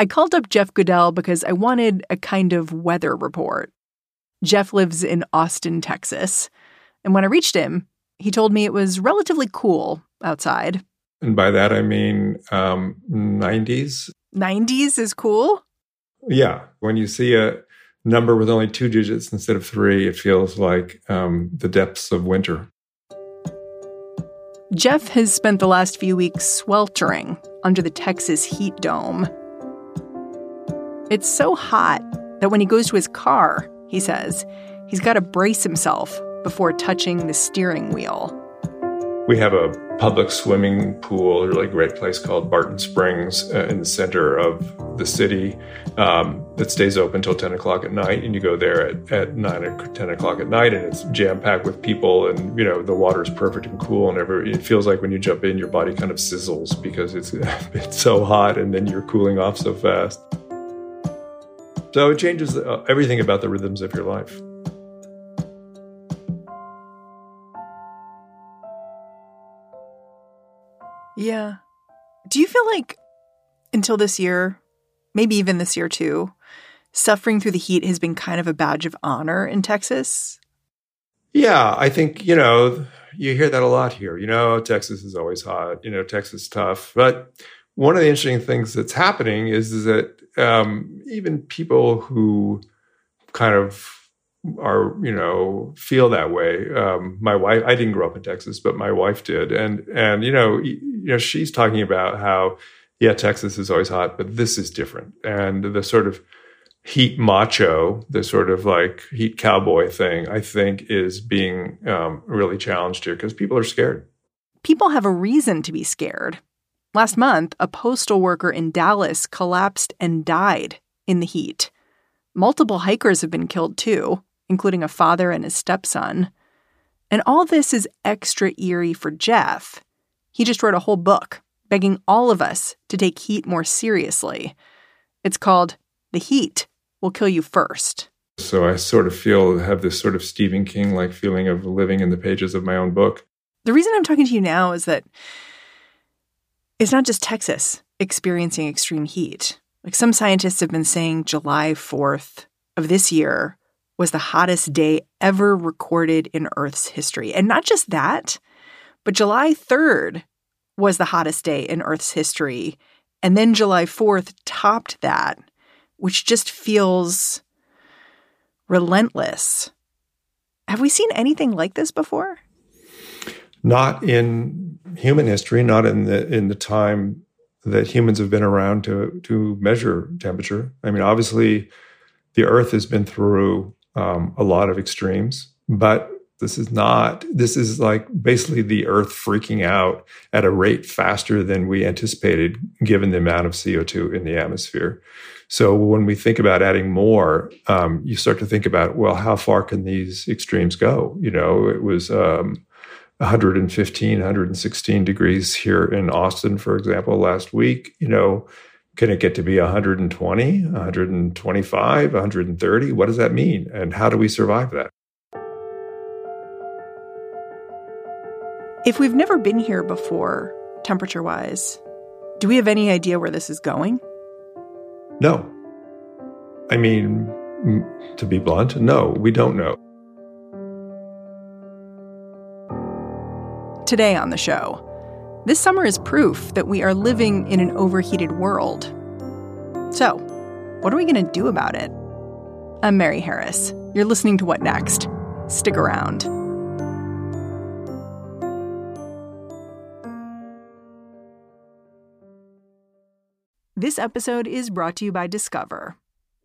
I called up Jeff Goodell because I wanted a kind of weather report. Jeff lives in Austin, Texas. And when I reached him, he told me it was relatively cool outside. And by that, I mean um, 90s. 90s is cool? Yeah. When you see a number with only two digits instead of three, it feels like um, the depths of winter. Jeff has spent the last few weeks sweltering under the Texas heat dome. It's so hot that when he goes to his car, he says, he's got to brace himself before touching the steering wheel. We have a public swimming pool, a really great place called Barton Springs uh, in the center of the city um, that stays open until 10 o'clock at night. And you go there at, at 9 or 10 o'clock at night and it's jam packed with people. And, you know, the water is perfect and cool. And every, it feels like when you jump in, your body kind of sizzles because it's, it's so hot and then you're cooling off so fast. So it changes uh, everything about the rhythms of your life. Yeah. Do you feel like until this year, maybe even this year too, suffering through the heat has been kind of a badge of honor in Texas? Yeah, I think, you know, you hear that a lot here. You know, Texas is always hot, you know, Texas is tough. But one of the interesting things that's happening is, is that um, even people who kind of are you know feel that way um, my wife i didn't grow up in texas but my wife did. And and you know you know she's talking about how yeah texas is always hot but this is different. And the sort of heat macho the sort of like heat cowboy thing i think is being um, really challenged here because people are scared. People have a reason to be scared Last month, a postal worker in Dallas collapsed and died in the heat. Multiple hikers have been killed too, including a father and his stepson. And all this is extra eerie for Jeff. He just wrote a whole book begging all of us to take heat more seriously. It's called The Heat Will Kill You First. So I sort of feel, have this sort of Stephen King like feeling of living in the pages of my own book. The reason I'm talking to you now is that it's not just Texas experiencing extreme heat. Like some scientists have been saying July 4th of this year was the hottest day ever recorded in Earth's history. And not just that, but July 3rd was the hottest day in Earth's history. And then July 4th topped that, which just feels relentless. Have we seen anything like this before? Not in human history, not in the in the time that humans have been around to to measure temperature. I mean, obviously, the Earth has been through um, a lot of extremes, but this is not. This is like basically the Earth freaking out at a rate faster than we anticipated, given the amount of CO two in the atmosphere. So when we think about adding more, um, you start to think about well, how far can these extremes go? You know, it was. Um, 115, 116 degrees here in Austin, for example, last week. You know, can it get to be 120, 125, 130? What does that mean? And how do we survive that? If we've never been here before, temperature wise, do we have any idea where this is going? No. I mean, to be blunt, no, we don't know. Today on the show, this summer is proof that we are living in an overheated world. So, what are we going to do about it? I'm Mary Harris. You're listening to What Next? Stick around. This episode is brought to you by Discover.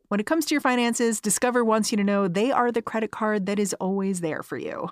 When it comes to your finances, Discover wants you to know they are the credit card that is always there for you.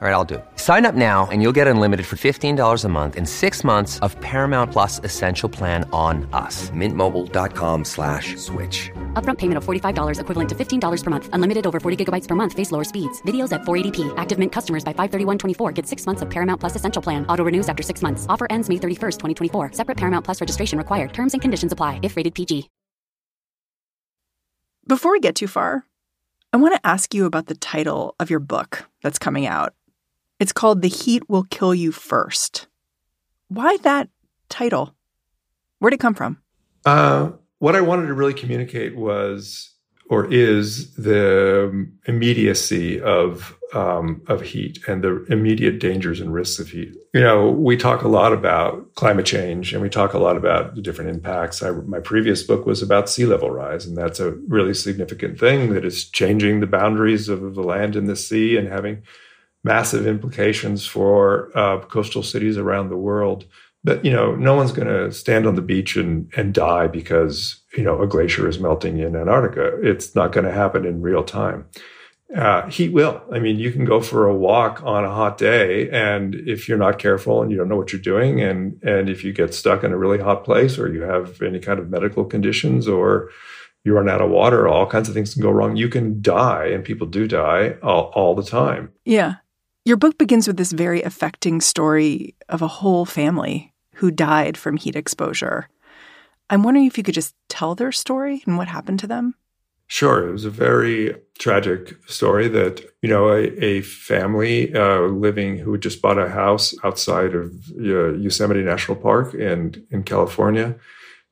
All right, I'll do it. Sign up now and you'll get unlimited for $15 a month in six months of Paramount Plus Essential Plan on us. Mintmobile.com slash switch. Upfront payment of $45 equivalent to $15 per month. Unlimited over 40 gigabytes per month. Face lower speeds. Videos at 480p. Active Mint customers by 531.24 get six months of Paramount Plus Essential Plan. Auto renews after six months. Offer ends May 31st, 2024. Separate Paramount Plus registration required. Terms and conditions apply if rated PG. Before we get too far, I want to ask you about the title of your book that's coming out. It's called The Heat Will Kill You First. Why that title? Where'd it come from? Uh, what I wanted to really communicate was or is the immediacy of um, of heat and the immediate dangers and risks of heat. You know, we talk a lot about climate change and we talk a lot about the different impacts. I, my previous book was about sea level rise, and that's a really significant thing that is changing the boundaries of the land and the sea and having massive implications for uh, coastal cities around the world. But you know, no one's going to stand on the beach and and die because you know a glacier is melting in Antarctica. It's not going to happen in real time. Uh, heat will. I mean, you can go for a walk on a hot day, and if you're not careful and you don't know what you're doing, and and if you get stuck in a really hot place, or you have any kind of medical conditions, or you run out of water, all kinds of things can go wrong. You can die, and people do die all, all the time. Yeah. Your book begins with this very affecting story of a whole family who died from heat exposure. I'm wondering if you could just tell their story and what happened to them. Sure. It was a very tragic story that, you know, a, a family uh, living who had just bought a house outside of uh, Yosemite National Park and in California.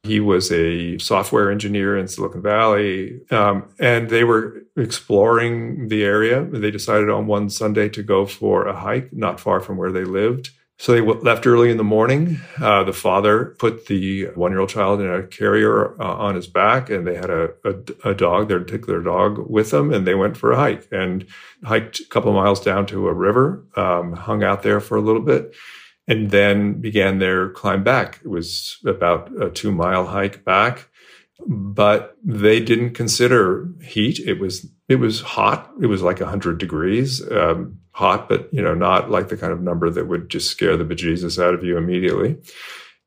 He was a software engineer in Silicon Valley, um, and they were exploring the area. They decided on one Sunday to go for a hike not far from where they lived. So they left early in the morning. Uh, the father put the one year old child in a carrier uh, on his back, and they had a, a, a, dog, their particular dog, with them, and they went for a hike and hiked a couple of miles down to a river, um, hung out there for a little bit, and then began their climb back. It was about a two mile hike back, but they didn't consider heat. It was it was hot. It was like hundred degrees. Um, hot, but you know, not like the kind of number that would just scare the bejesus out of you immediately.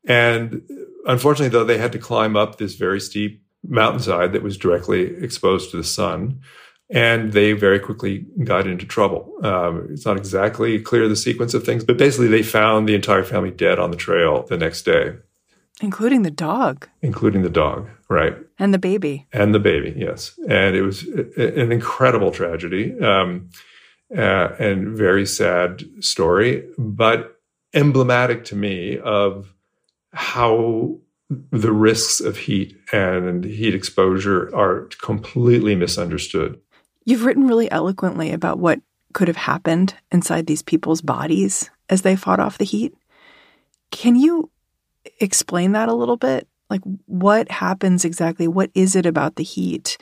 And unfortunately, though, they had to climb up this very steep mountainside that was directly exposed to the sun. And they very quickly got into trouble. Um, it's not exactly clear the sequence of things, but basically, they found the entire family dead on the trail the next day. Including the dog. Including the dog, right. And the baby. And the baby, yes. And it was an incredible tragedy. Um, uh, and very sad story, but emblematic to me of how the risks of heat and heat exposure are completely misunderstood. You've written really eloquently about what could have happened inside these people's bodies as they fought off the heat. Can you explain that a little bit? Like, what happens exactly? What is it about the heat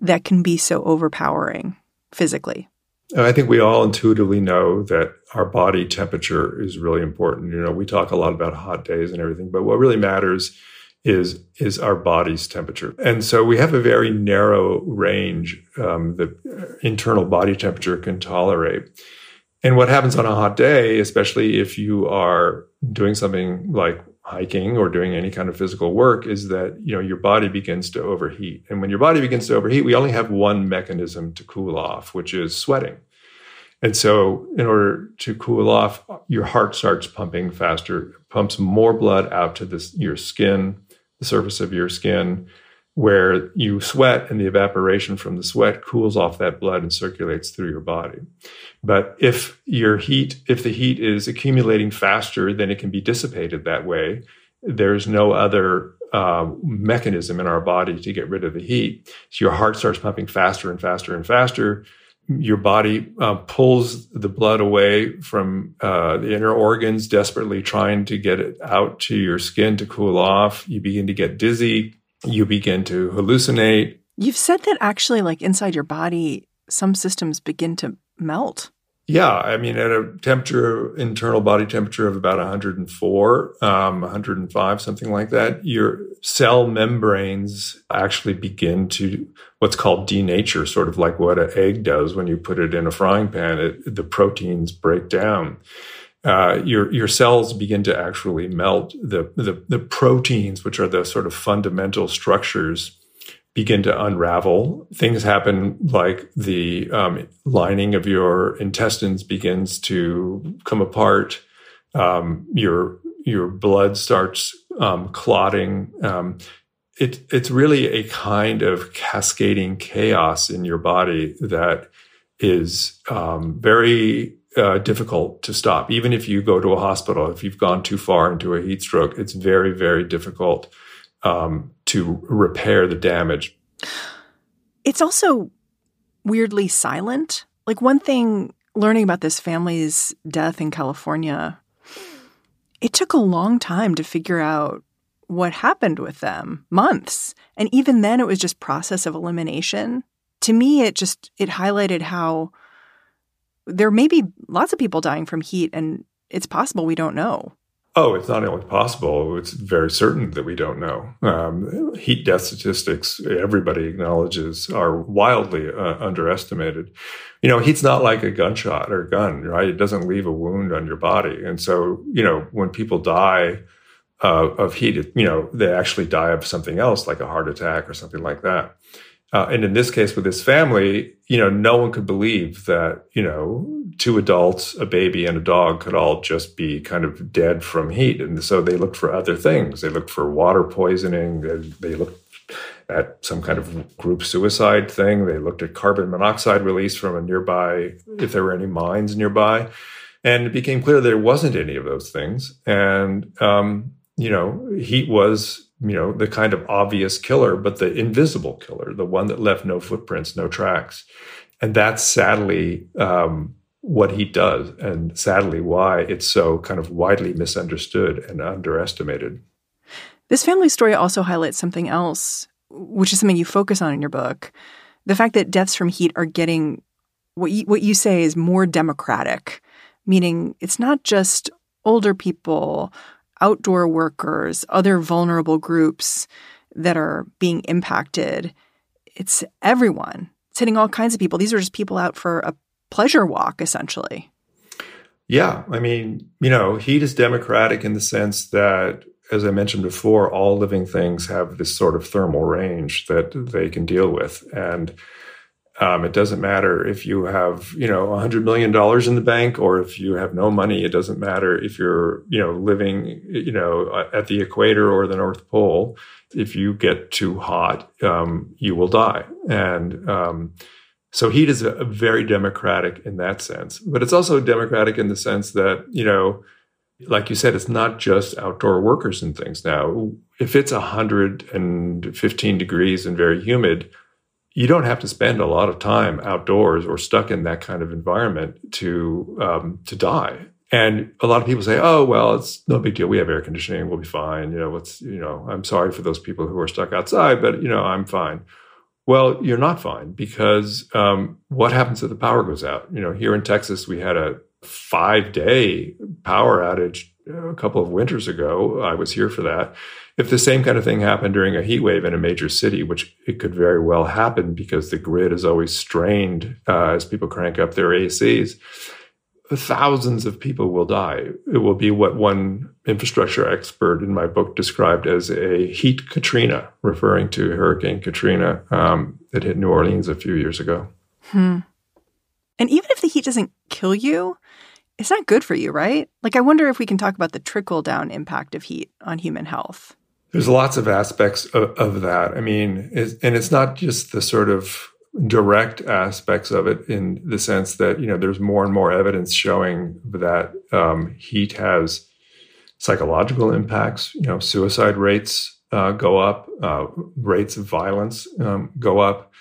that can be so overpowering physically? Uh, I think we all intuitively know that our body temperature is really important. You know, we talk a lot about hot days and everything, but what really matters is is our body's temperature. And so we have a very narrow range um, that internal body temperature can tolerate. And what happens on a hot day, especially if you are doing something like hiking or doing any kind of physical work is that you know your body begins to overheat and when your body begins to overheat we only have one mechanism to cool off which is sweating and so in order to cool off your heart starts pumping faster pumps more blood out to this your skin the surface of your skin where you sweat and the evaporation from the sweat cools off that blood and circulates through your body but if your heat, if the heat is accumulating faster than it can be dissipated that way, there's no other uh, mechanism in our body to get rid of the heat. So your heart starts pumping faster and faster and faster. Your body uh, pulls the blood away from uh, the inner organs, desperately trying to get it out to your skin to cool off. You begin to get dizzy. You begin to hallucinate. You've said that actually, like inside your body, some systems begin to melt. Yeah, I mean, at a temperature, internal body temperature of about 104, um, 105, something like that, your cell membranes actually begin to what's called denature, sort of like what an egg does when you put it in a frying pan. It, the proteins break down. Uh, your your cells begin to actually melt. The, the the proteins, which are the sort of fundamental structures begin to unravel. Things happen like the um, lining of your intestines begins to come apart. Um, your your blood starts um, clotting. Um, it, it's really a kind of cascading chaos in your body that is um, very uh, difficult to stop. Even if you go to a hospital, if you've gone too far into a heat stroke, it's very, very difficult um, to repair the damage. It's also weirdly silent. Like one thing learning about this family's death in California, it took a long time to figure out what happened with them, months. And even then it was just process of elimination. To me it just it highlighted how there may be lots of people dying from heat and it's possible we don't know. Oh, it's not only possible, it's very certain that we don't know. Um, heat death statistics, everybody acknowledges, are wildly uh, underestimated. You know, heat's not like a gunshot or a gun, right? It doesn't leave a wound on your body. And so, you know, when people die uh, of heat, you know, they actually die of something else, like a heart attack or something like that. Uh, and in this case with this family, you know, no one could believe that, you know, two adults, a baby, and a dog could all just be kind of dead from heat. And so they looked for other things. They looked for water poisoning. They, looked at some kind of group suicide thing. They looked at carbon monoxide release from a nearby, if there were any mines nearby. And it became clear there wasn't any of those things. And, um, you know, heat was you know, the kind of obvious killer, but the invisible killer, the one that left no footprints, no tracks. And that's sadly um, what he does, and sadly why it's so kind of widely misunderstood and underestimated. This family story also highlights something else, which is something you focus on in your book the fact that deaths from heat are getting what you, what you say is more democratic, meaning it's not just older people outdoor workers, other vulnerable groups that are being impacted. It's everyone. It's hitting all kinds of people. These are just people out for a pleasure walk, essentially. Yeah. I mean, you know, heat is democratic in the sense that, as I mentioned before, all living things have this sort of thermal range that they can deal with. And um, it doesn't matter if you have, you know, $100 million in the bank or if you have no money. It doesn't matter if you're, you know, living, you know, at the equator or the North Pole. If you get too hot, um, you will die. And um, so heat is a, a very democratic in that sense. But it's also democratic in the sense that, you know, like you said, it's not just outdoor workers and things now. If it's 115 degrees and very humid, you don't have to spend a lot of time outdoors or stuck in that kind of environment to um, to die. And a lot of people say, "Oh, well, it's no big deal. We have air conditioning. We'll be fine." You know, what's you know, I'm sorry for those people who are stuck outside, but you know, I'm fine. Well, you're not fine because um, what happens if the power goes out? You know, here in Texas, we had a five day power outage a couple of winters ago. I was here for that if the same kind of thing happened during a heat wave in a major city, which it could very well happen because the grid is always strained uh, as people crank up their ACs, thousands of people will die. It will be what one infrastructure expert in my book described as a heat Katrina, referring to Hurricane Katrina um, that hit New Orleans a few years ago. Hmm. And even if the heat doesn't kill you, it's not good for you, right? Like, I wonder if we can talk about the trickle down impact of heat on human health. There's lots of aspects of, of that. I mean, it's, and it's not just the sort of direct aspects of it in the sense that you know there's more and more evidence showing that um, heat has psychological impacts. You know, suicide rates uh, go up, uh, rates of violence um, go up.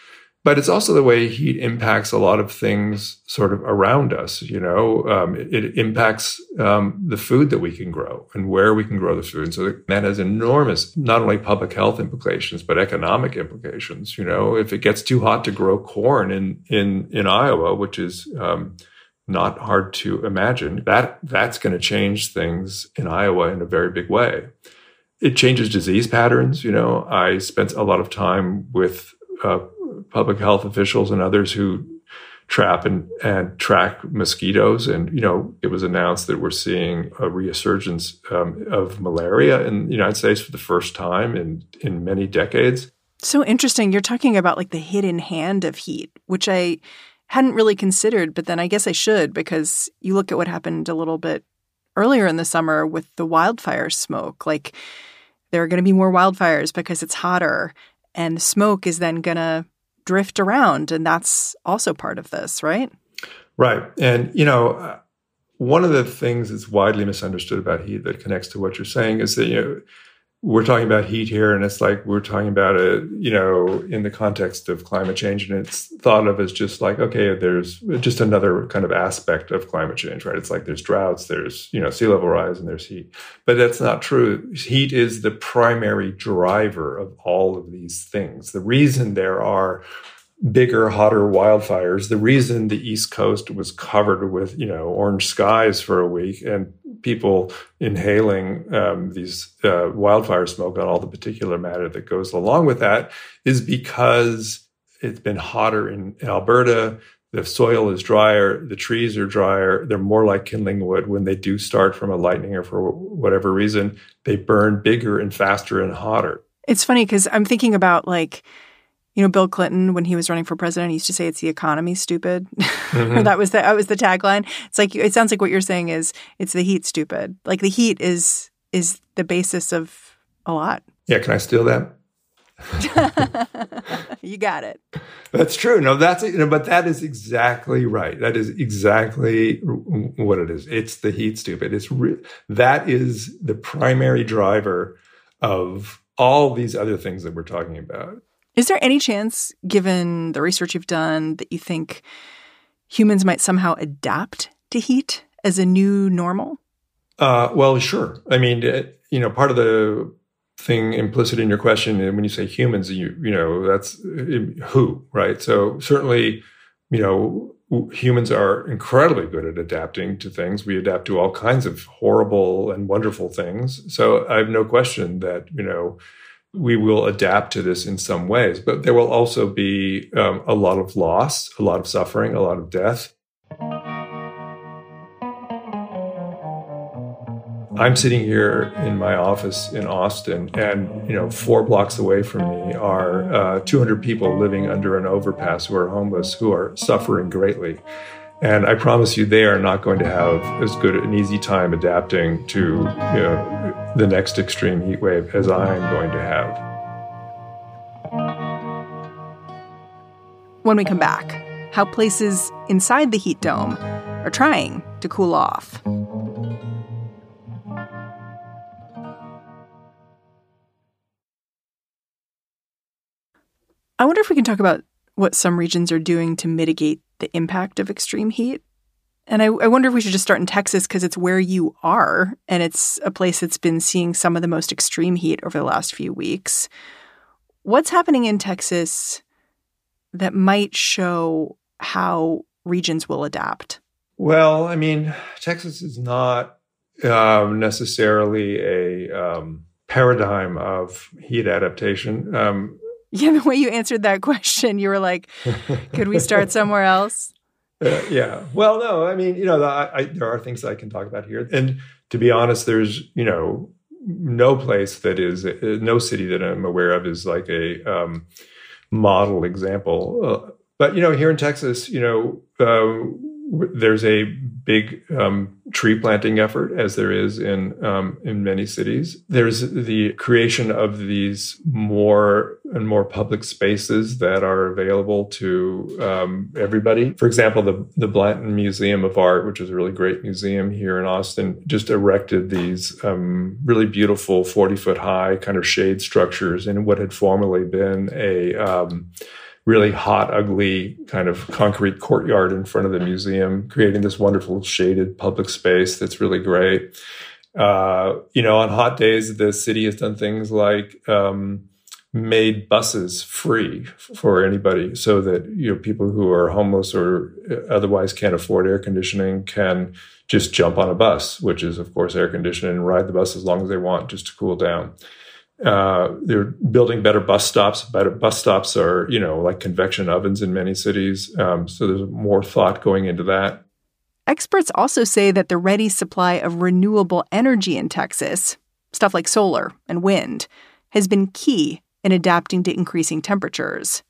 But it's also the way heat impacts a lot of things sort of around us. You know, um, it, it, impacts um, the food that we can grow and where we can grow the food. So that has enormous, not only public health implications, but economic implications. You know, if it gets too hot to grow corn in in in Iowa, which is um, not hard to imagine, that that's going to change things in Iowa in a very big way. It changes disease patterns. You know, I spent a lot of time with uh, public health officials and others who trap and, and track mosquitoes. And, you know, it was announced that we're seeing a resurgence um, of malaria in the United States for the first time in, in many decades. So interesting. You're talking about like the hidden hand of heat, which I hadn't really considered, but then I guess I should because you look at what happened a little bit earlier in the summer with the wildfire smoke. Like there are going to be more wildfires because it's hotter, and smoke is then going to drift around. And that's also part of this, right? Right. And, you know, uh, one of the things that's widely misunderstood about heat that connects to what you're saying is that, you know, we're talking about heat here and it's like we're talking about it you know in the context of climate change and it's thought of as just like okay there's just another kind of aspect of climate change right? It's like there's droughts there's you know sea level rise and there's heat. But that's not true. Heat is the primary driver of all of these things. The reason there are bigger, hotter wildfires. The reason the East Coast was covered with, you know, orange skies for a week and people inhaling um, these uh, wildfire smoke and all the particular matter that goes along with that is because it's been hotter in Alberta. The soil is drier. The trees are drier. They're more like kindling wood when they do start from a lightning or for whatever reason. They burn bigger and faster and hotter. It's funny because I'm thinking about like, you know, Bill Clinton, when he was running for president, he used to say it's the economy, stupid. Mm-hmm. that was the that was the tagline. It's like it sounds like what you're saying is it's the heat, stupid. Like the heat is is the basis of a lot. Yeah, can I steal that? you got it. That's true. No, that's you know, but that is exactly right. That is exactly what it is. It's the heat, stupid. It's re- that is the primary driver of all these other things that we're talking about. Is there any chance, given the research you've done, that you think humans might somehow adapt to heat as a new normal? Uh, well, sure. I mean, uh, you know, part of the thing implicit in your question, and when you say humans, you you know, that's uh, who, right? So certainly, you know, humans are incredibly good at adapting to things. We adapt to all kinds of horrible and wonderful things. So I have no question that you know we will adapt to this in some ways, but there will also be um, a lot of loss, a lot of suffering, a lot of death. I'm sitting here in my office in Austin, and you know, four blocks away from me are uh, 200 people living under an overpass who are homeless, who are suffering greatly. And I promise you, they are not going to have as good an easy time adapting to you know, the next extreme heat wave as I am going to have. When we come back, how places inside the heat dome are trying to cool off. I wonder if we can talk about what some regions are doing to mitigate the impact of extreme heat. And I, I wonder if we should just start in Texas because it's where you are, and it's a place that's been seeing some of the most extreme heat over the last few weeks. What's happening in Texas that might show how regions will adapt? Well, I mean, Texas is not um, necessarily a um, paradigm of heat adaptation. Um, Yeah, the way you answered that question, you were like, could we start somewhere else? Uh, yeah. Well, no, I mean, you know, I, I, there are things that I can talk about here. And to be honest, there's, you know, no place that is, uh, no city that I'm aware of is like a um, model example. Uh, but, you know, here in Texas, you know, uh, there's a big um, tree planting effort, as there is in um, in many cities. There's the creation of these more and more public spaces that are available to um, everybody. For example, the the Blanton Museum of Art, which is a really great museum here in Austin, just erected these um, really beautiful forty foot high kind of shade structures in what had formerly been a um, really hot, ugly kind of concrete courtyard in front of the museum, creating this wonderful shaded public space that's really great. Uh, you know, on hot days, the city has done things like um, made buses free for anybody so that you know people who are homeless or otherwise can't afford air conditioning can just jump on a bus which is of course air conditioned and ride the bus as long as they want just to cool down uh, they're building better bus stops. Better bus stops are, you know, like convection ovens in many cities. Um, so there's more thought going into that. Experts also say that the ready supply of renewable energy in Texas, stuff like solar and wind, has been key in adapting to increasing temperatures.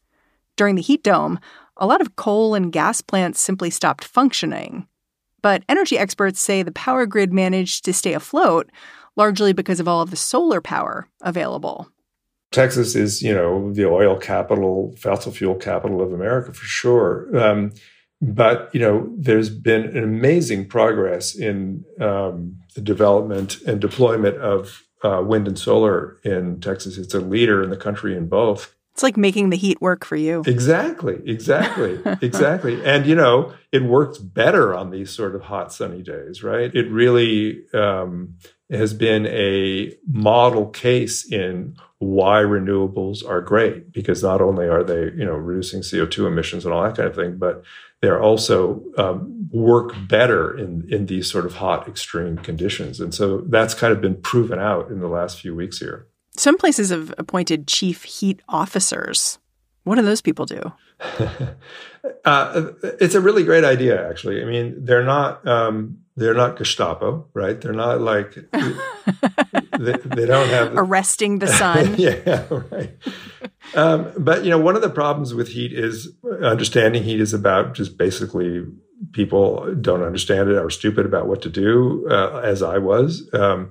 During the heat dome, a lot of coal and gas plants simply stopped functioning. But energy experts say the power grid managed to stay afloat largely because of all of the solar power available. Texas is, you know, the oil capital, fossil fuel capital of America for sure. Um, but you know, there's been an amazing progress in um, the development and deployment of uh, wind and solar in Texas. It's a leader in the country in both. It's like making the heat work for you. Exactly, exactly, exactly. And you know, it works better on these sort of hot, sunny days, right? It really um, has been a model case in why renewables are great because not only are they you know reducing CO2 emissions and all that kind of thing, but they're also um, work better in in these sort of hot extreme conditions, and so that's kind of been proven out in the last few weeks here. Some places have appointed chief heat officers. What do those people do? uh, it's a really great idea, actually. I mean, they're not um, they're not Gestapo, right? They're not like they, they, don't have arresting the sun. yeah, right. Um, but you know, one of the problems with heat is understanding heat is about just basically people don't understand it or stupid about what to do, uh, as I was. Um,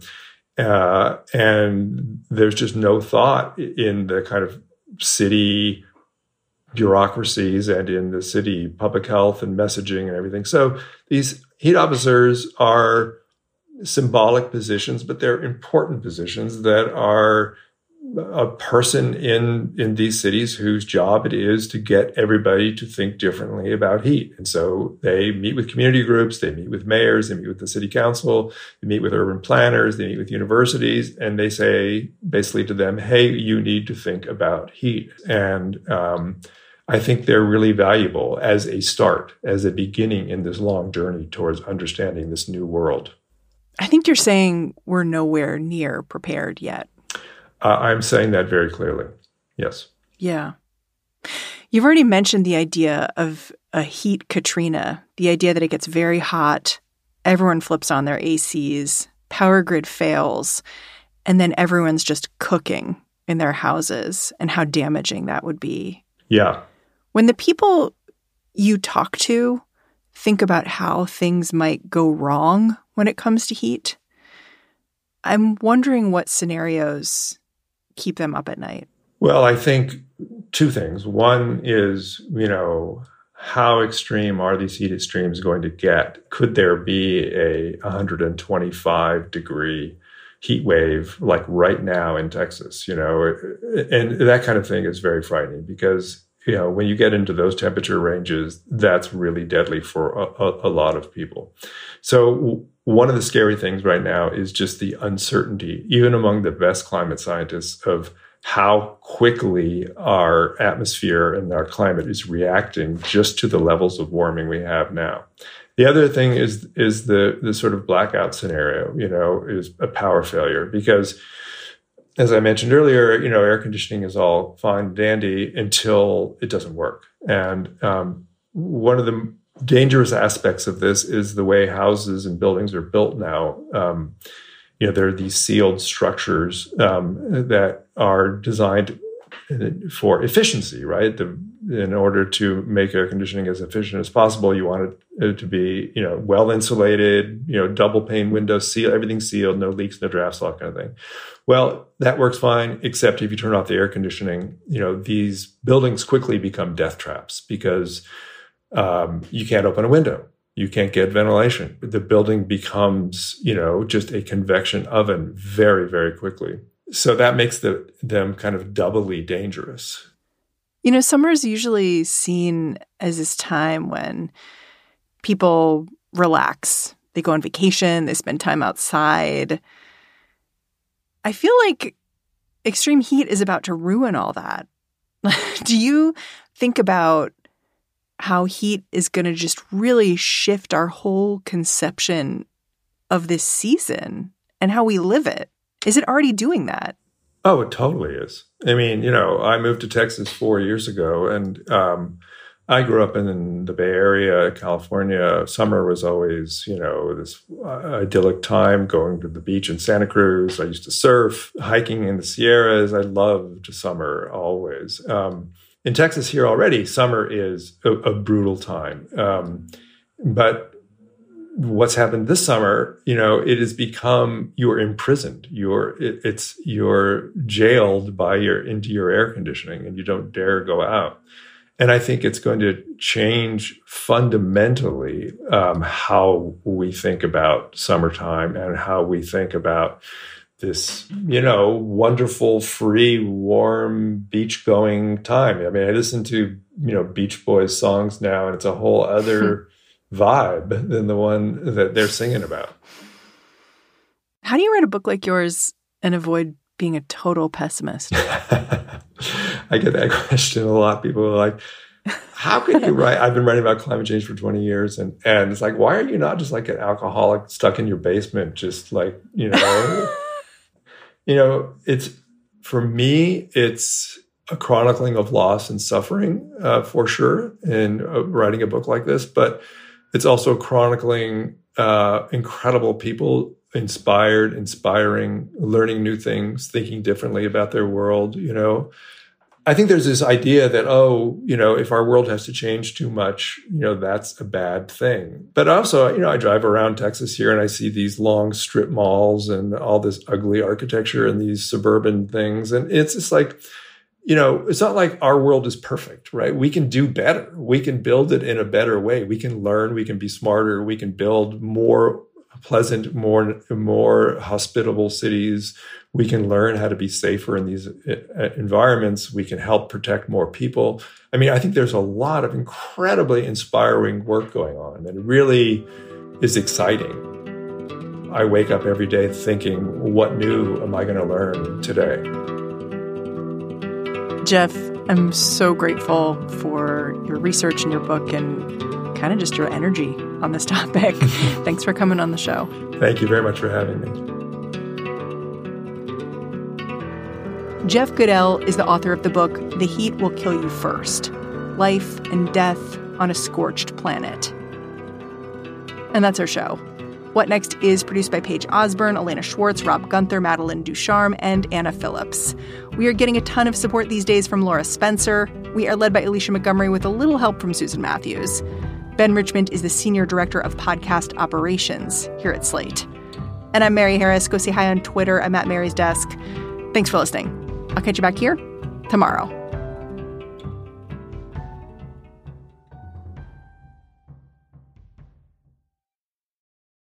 uh, and there's just no thought in the kind of city bureaucracies and in the city public health and messaging and everything. So these heat officers are symbolic positions, but they're important positions that are a person in in these cities whose job it is to get everybody to think differently about heat. And so they meet with community groups, they meet with mayors, they meet with the city council, they meet with urban planners, they meet with universities, and they say basically to them, "Hey, you need to think about heat." And um, I think they're really valuable as a start, as a beginning in this long journey towards understanding this new world. I think you're saying we're nowhere near prepared yet. Uh, I'm saying that very clearly. Yes. Yeah. You've already mentioned the idea of a heat Katrina, the idea that it gets very hot, everyone flips on their ACs, power grid fails, and then everyone's just cooking in their houses and how damaging that would be. Yeah. When the people you talk to think about how things might go wrong when it comes to heat, I'm wondering what scenarios keep them up at night. Well, I think two things. One is, you know, how extreme are these heat extremes going to get? Could there be a 125 degree heat wave like right now in Texas, you know? And that kind of thing is very frightening because you know, when you get into those temperature ranges, that's really deadly for a, a, a, lot of people. So one of the scary things right now is just the uncertainty, even among the best climate scientists, of how quickly our atmosphere and our climate is reacting just to the levels of warming we have now. The other thing is is the the sort of blackout scenario, you know, is a power failure because as I mentioned earlier, you know, air conditioning is all fine and dandy until it doesn't work. And um, one of the dangerous aspects of this is the way houses and buildings are built now. Um, you know, there are these sealed structures um, that are designed for efficiency, right? The, in order to make air conditioning as efficient as possible, you want it to be, you know, well insulated, you know, double pane windows, seal everything sealed, no leaks, no drafts, all that kind of thing. Well, that works fine, except if you turn off the air conditioning, you know, these buildings quickly become death traps because um, you can't open a window. You can't get ventilation. The building becomes, you know, just a convection oven very, very quickly. So that makes the, them kind of doubly dangerous. You know, summer is usually seen as this time when people relax. They go on vacation, they spend time outside. I feel like extreme heat is about to ruin all that. Do you think about how heat is going to just really shift our whole conception of this season and how we live it? Is it already doing that? Oh, it totally is. I mean, you know, I moved to Texas four years ago, and um, I grew up in the Bay Area, California. Summer was always, you know, this uh, idyllic time going to the beach in Santa Cruz. I used to surf, hiking in the Sierras. I loved summer always. Um, in Texas, here already, summer is a, a brutal time. Um, but what's happened this summer, you know, it has become you're imprisoned. You're it, it's you're jailed by your into your air conditioning, and you don't dare go out. And I think it's going to change fundamentally um, how we think about summertime and how we think about this, you know, wonderful, free, warm, beach going time. I mean, I listen to, you know, Beach Boys songs now, and it's a whole other vibe than the one that they're singing about. How do you write a book like yours and avoid being a total pessimist? I get that question a lot. People are like, how can you write? I've been writing about climate change for 20 years and, and it's like, why are you not just like an alcoholic stuck in your basement? Just like, you know, you know, it's for me, it's a chronicling of loss and suffering uh, for sure in uh, writing a book like this, but it's also chronicling uh, incredible people inspired, inspiring, learning new things, thinking differently about their world, you know. I think there's this idea that, oh, you know, if our world has to change too much, you know, that's a bad thing. But also, you know, I drive around Texas here and I see these long strip malls and all this ugly architecture and these suburban things. And it's just like, you know, it's not like our world is perfect, right? We can do better. We can build it in a better way. We can learn, we can be smarter, we can build more pleasant, more more hospitable cities. We can learn how to be safer in these uh, environments. We can help protect more people. I mean, I think there's a lot of incredibly inspiring work going on, and it really is exciting. I wake up every day thinking, what new am I going to learn today? Jeff, I'm so grateful for your research and your book and kind of just your energy on this topic. Thanks for coming on the show. Thank you very much for having me. Jeff Goodell is the author of the book The Heat Will Kill You First Life and Death on a Scorched Planet. And that's our show. What Next is produced by Paige Osborne, Elena Schwartz, Rob Gunther, Madeline Ducharme, and Anna Phillips. We are getting a ton of support these days from Laura Spencer. We are led by Alicia Montgomery with a little help from Susan Matthews. Ben Richmond is the Senior Director of Podcast Operations here at Slate. And I'm Mary Harris. Go say hi on Twitter. I'm at Mary's Desk. Thanks for listening. I'll catch you back here tomorrow.